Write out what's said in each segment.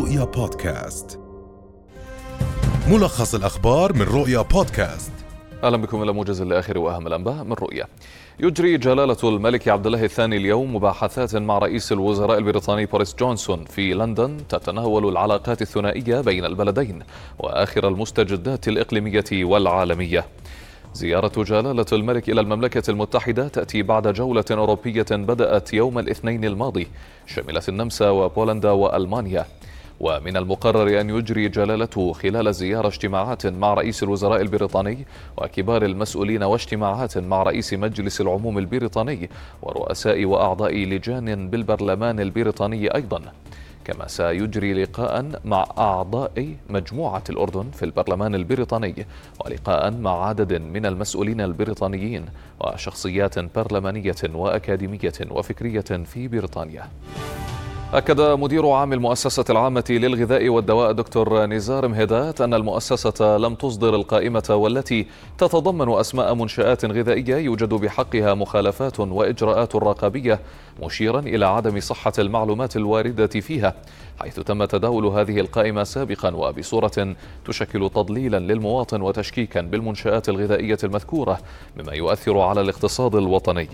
رؤيا بودكاست ملخص الأخبار من رؤيا بودكاست أهلا بكم إلى موجز الآخر وأهم الأنباء من رؤيا. يجري جلالة الملك عبد الله الثاني اليوم مباحثات مع رئيس الوزراء البريطاني بوريس جونسون في لندن تتناول العلاقات الثنائية بين البلدين وآخر المستجدات الإقليمية والعالمية. زيارة جلالة الملك إلى المملكة المتحدة تأتي بعد جولة أوروبية بدأت يوم الاثنين الماضي شملت النمسا وبولندا وألمانيا ومن المقرر أن يجري جلالته خلال الزيارة اجتماعات مع رئيس الوزراء البريطاني وكبار المسؤولين واجتماعات مع رئيس مجلس العموم البريطاني ورؤساء وأعضاء لجان بالبرلمان البريطاني أيضا. كما سيجري لقاء مع أعضاء مجموعة الأردن في البرلمان البريطاني ولقاء مع عدد من المسؤولين البريطانيين وشخصيات برلمانية وأكاديمية وفكرية في بريطانيا. أكد مدير عام المؤسسة العامة للغذاء والدواء دكتور نزار مهدات أن المؤسسة لم تصدر القائمة والتي تتضمن أسماء منشآت غذائية يوجد بحقها مخالفات وإجراءات رقابية مشيرا إلى عدم صحة المعلومات الواردة فيها حيث تم تداول هذه القائمة سابقا وبصورة تشكل تضليلا للمواطن وتشكيكا بالمنشآت الغذائية المذكورة مما يؤثر على الاقتصاد الوطني.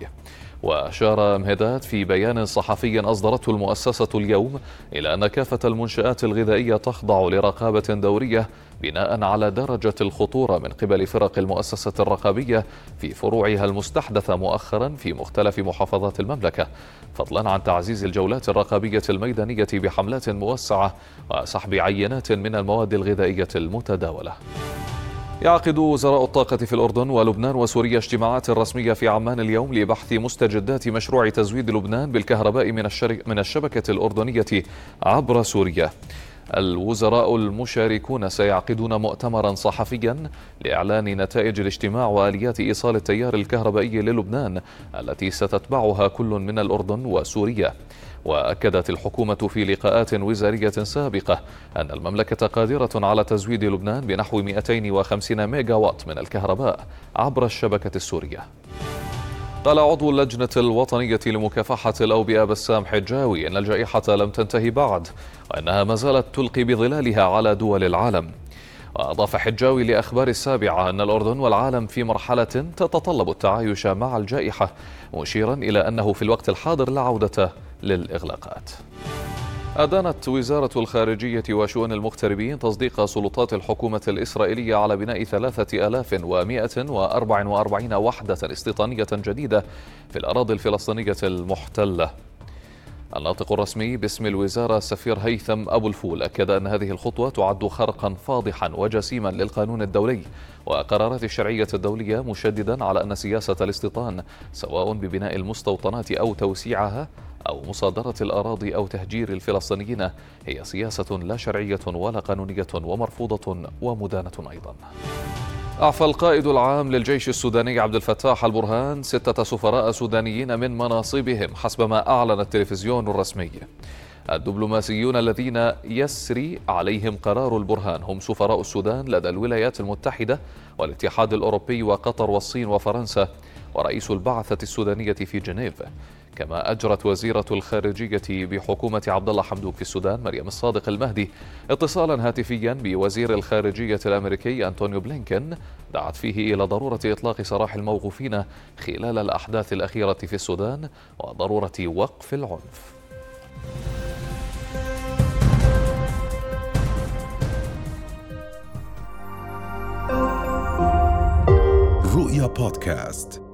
وأشار مهدات في بيان صحفي أصدرته المؤسسة اليوم إلى أن كافة المنشآت الغذائية تخضع لرقابة دورية بناء على درجة الخطورة من قبل فرق المؤسسة الرقابية في فروعها المستحدثة مؤخرا في مختلف محافظات المملكة فضلا عن تعزيز الجولات الرقابية الميدانية بحملات موسعة وسحب عينات من المواد الغذائية المتداولة. يعقد وزراء الطاقة في الأردن ولبنان وسوريا اجتماعات رسمية في عمان اليوم لبحث مستجدات مشروع تزويد لبنان بالكهرباء من, من الشبكة الأردنية عبر سوريا. الوزراء المشاركون سيعقدون مؤتمرا صحفيا لإعلان نتائج الاجتماع وآليات إيصال التيار الكهربائي للبنان التي ستتبعها كل من الأردن وسوريا وأكدت الحكومة في لقاءات وزارية سابقة أن المملكة قادرة على تزويد لبنان بنحو 250 ميجا وات من الكهرباء عبر الشبكة السورية. قال عضو اللجنة الوطنية لمكافحة الأوبئة بسام حجاوي أن الجائحة لم تنتهي بعد وأنها ما زالت تلقي بظلالها على دول العالم. وأضاف حجاوي لأخبار السابعة أن الأردن والعالم في مرحلة تتطلب التعايش مع الجائحة مشيرا إلى أنه في الوقت الحاضر لا عودة للإغلاقات. أدانت وزارة الخارجية وشؤون المغتربين تصديق سلطات الحكومة الإسرائيلية على بناء 3144 وحدة استيطانية جديدة في الأراضي الفلسطينية المحتلة الناطق الرسمي باسم الوزارة السفير هيثم أبو الفول أكد أن هذه الخطوة تعد خرقا فاضحا وجسيما للقانون الدولي وقرارات الشرعية الدولية مشددا على أن سياسة الاستيطان سواء ببناء المستوطنات أو توسيعها أو مصادرة الأراضي أو تهجير الفلسطينيين هي سياسة لا شرعية ولا قانونية ومرفوضة ومدانة أيضا. أعفى القائد العام للجيش السوداني عبد الفتاح البرهان ستة سفراء سودانيين من مناصبهم حسب ما أعلن التلفزيون الرسمي. الدبلوماسيون الذين يسري عليهم قرار البرهان هم سفراء السودان لدى الولايات المتحدة والاتحاد الأوروبي وقطر والصين وفرنسا ورئيس البعثة السودانية في جنيف كما أجرت وزيرة الخارجية بحكومة عبد الله حمدوك في السودان مريم الصادق المهدي اتصالا هاتفيا بوزير الخارجية الأمريكي أنطونيو بلينكن دعت فيه إلى ضرورة إطلاق سراح الموقوفين خلال الأحداث الأخيرة في السودان وضرورة وقف العنف. رؤيا بودكاست.